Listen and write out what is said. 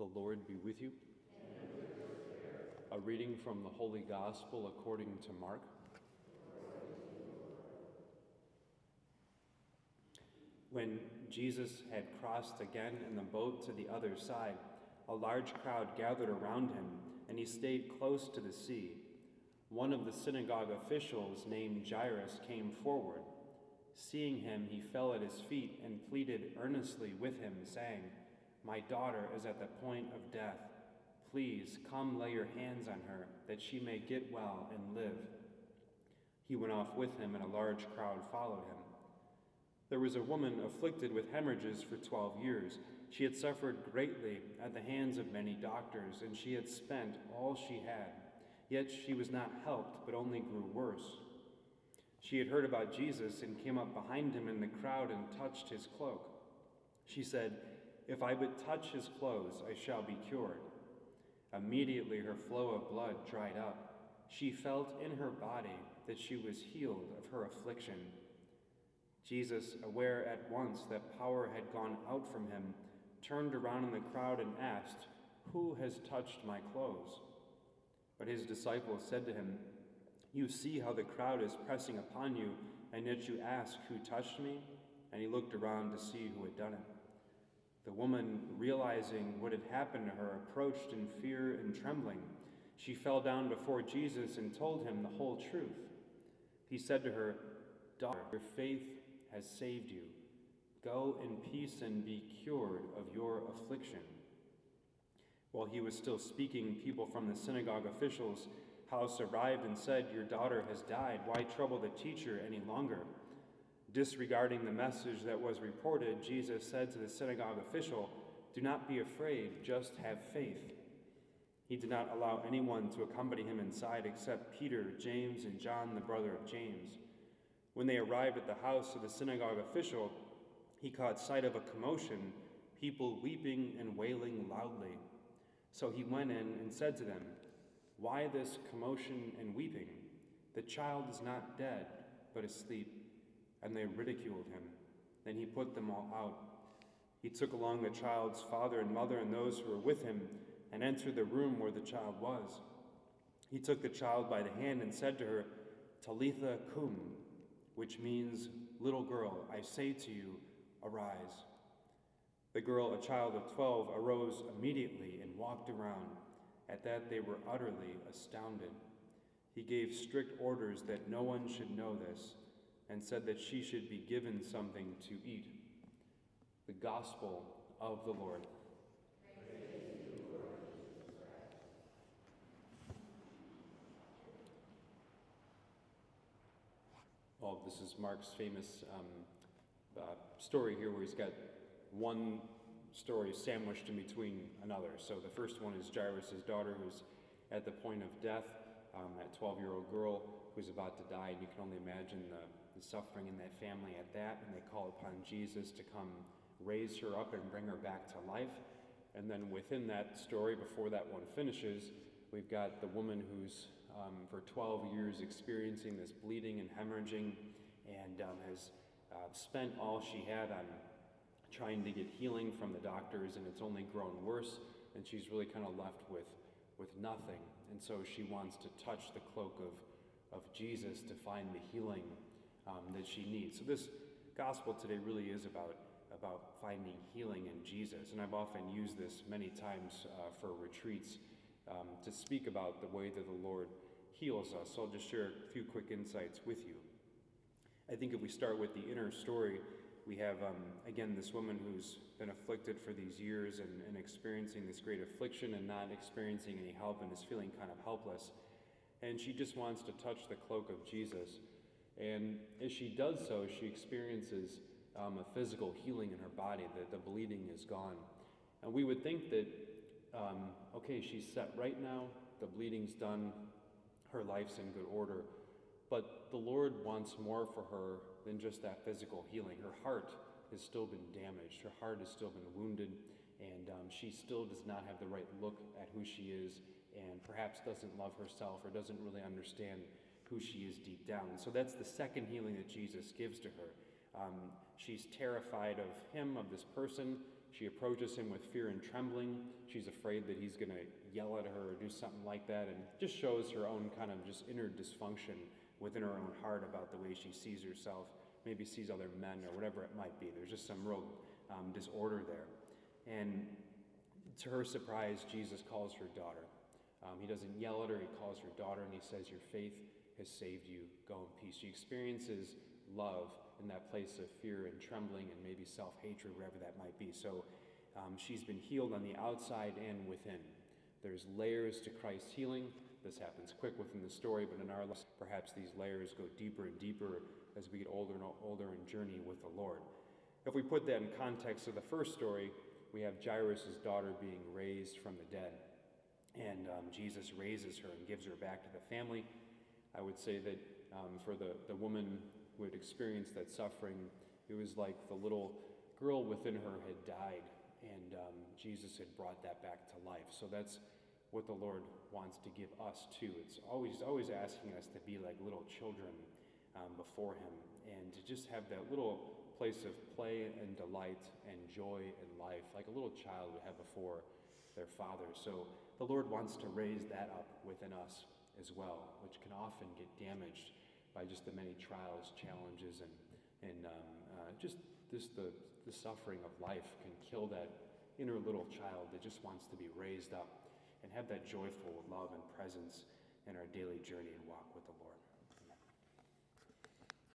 The Lord be with you. A reading from the Holy Gospel according to Mark. When Jesus had crossed again in the boat to the other side, a large crowd gathered around him, and he stayed close to the sea. One of the synagogue officials, named Jairus, came forward. Seeing him, he fell at his feet and pleaded earnestly with him, saying, My daughter is at the point of death. Please come lay your hands on her, that she may get well and live. He went off with him, and a large crowd followed him. There was a woman afflicted with hemorrhages for twelve years. She had suffered greatly at the hands of many doctors, and she had spent all she had. Yet she was not helped, but only grew worse. She had heard about Jesus and came up behind him in the crowd and touched his cloak. She said, If I but touch his clothes, I shall be cured. Immediately her flow of blood dried up. She felt in her body that she was healed of her affliction. Jesus, aware at once that power had gone out from him, turned around in the crowd and asked, Who has touched my clothes? But his disciples said to him, You see how the crowd is pressing upon you, and yet you ask, Who touched me? And he looked around to see who had done it. The woman, realizing what had happened to her, approached in fear and trembling. She fell down before Jesus and told him the whole truth. He said to her, Daughter, your faith has saved you. Go in peace and be cured of your affliction. While he was still speaking, people from the synagogue officials' house arrived and said, Your daughter has died. Why trouble the teacher any longer? Disregarding the message that was reported, Jesus said to the synagogue official, Do not be afraid, just have faith. He did not allow anyone to accompany him inside except Peter, James, and John, the brother of James. When they arrived at the house of the synagogue official, he caught sight of a commotion, people weeping and wailing loudly. So he went in and said to them, Why this commotion and weeping? The child is not dead, but asleep. And they ridiculed him. Then he put them all out. He took along the child's father and mother and those who were with him and entered the room where the child was. He took the child by the hand and said to her, Talitha cum, which means, Little girl, I say to you, arise. The girl, a child of twelve, arose immediately and walked around. At that, they were utterly astounded. He gave strict orders that no one should know this, and said that she should be given something to eat. The Gospel of the Lord. Well, this is Mark's famous um, uh, story here where he's got one story sandwiched in between another. So the first one is Jairus' daughter who's at the point of death, um, that 12 year old girl who's about to die, and you can only imagine the, the suffering in that family at that. And they call upon Jesus to come raise her up and bring her back to life. And then within that story, before that one finishes, we've got the woman who's um, for 12 years experiencing this bleeding and hemorrhaging and um, has uh, spent all she had on trying to get healing from the doctors, and it's only grown worse, and she's really kind of left with, with nothing. And so she wants to touch the cloak of, of Jesus to find the healing um, that she needs. So this gospel today really is about, about finding healing in Jesus. And I've often used this many times uh, for retreats um, to speak about the way that the Lord heals us. So I'll just share a few quick insights with you. I think if we start with the inner story, we have, um, again, this woman who's been afflicted for these years and, and, experiencing this great affliction and not experiencing any help and is feeling kind of helpless. And she just wants to touch the cloak of Jesus. And as she does so, she experiences um, a physical healing in her body, that the bleeding is gone. And we would think that, um, okay, she's set right now, the bleeding's done, her life's in good order. But the Lord wants more for her than just that physical healing. Her heart has still been damaged, her heart has still been wounded, and um, she still does not have the right look at who she is, and perhaps doesn't love herself or doesn't really understand who she is deep down. So that's the second healing that Jesus gives to her. Um, she's terrified of him, of this person She approaches him with fear and trembling. She's afraid that he's going to yell at her or do something like that, and just shows her own kind of just inner dysfunction within her own heart about the way she sees herself, maybe sees other men or whatever it might be. There's just some real um, disorder there. And to her surprise, Jesus calls her daughter. Um, he doesn't yell at her, he calls her daughter, and he says, Your faith has saved you. Go in peace. She experiences love in that place of fear and trembling and maybe self hatred, wherever that might be. So um, she's been healed on the outside and within. There's layers to Christ's healing. This happens quick within the story, but in our lives, perhaps these layers go deeper and deeper as we get older and older and journey with the Lord. If we put that in context of the first story, we have Jairus' daughter being raised from the dead. And um, Jesus raises her and gives her back to the family. I would say that um, for the, the woman who had experienced that suffering, it was like the little girl within her had died, and um, Jesus had brought that back to life. So that's what the Lord wants to give us too. It's always always asking us to be like little children um, before Him, and to just have that little place of play and delight and joy in life, like a little child would have before their father. So the Lord wants to raise that up within us as well, which can often get damaged by just the many trials, challenges, and, and um, uh, just this, the, the suffering of life can kill that inner little child that just wants to be raised up and have that joyful love and presence in our daily journey and walk with the Lord.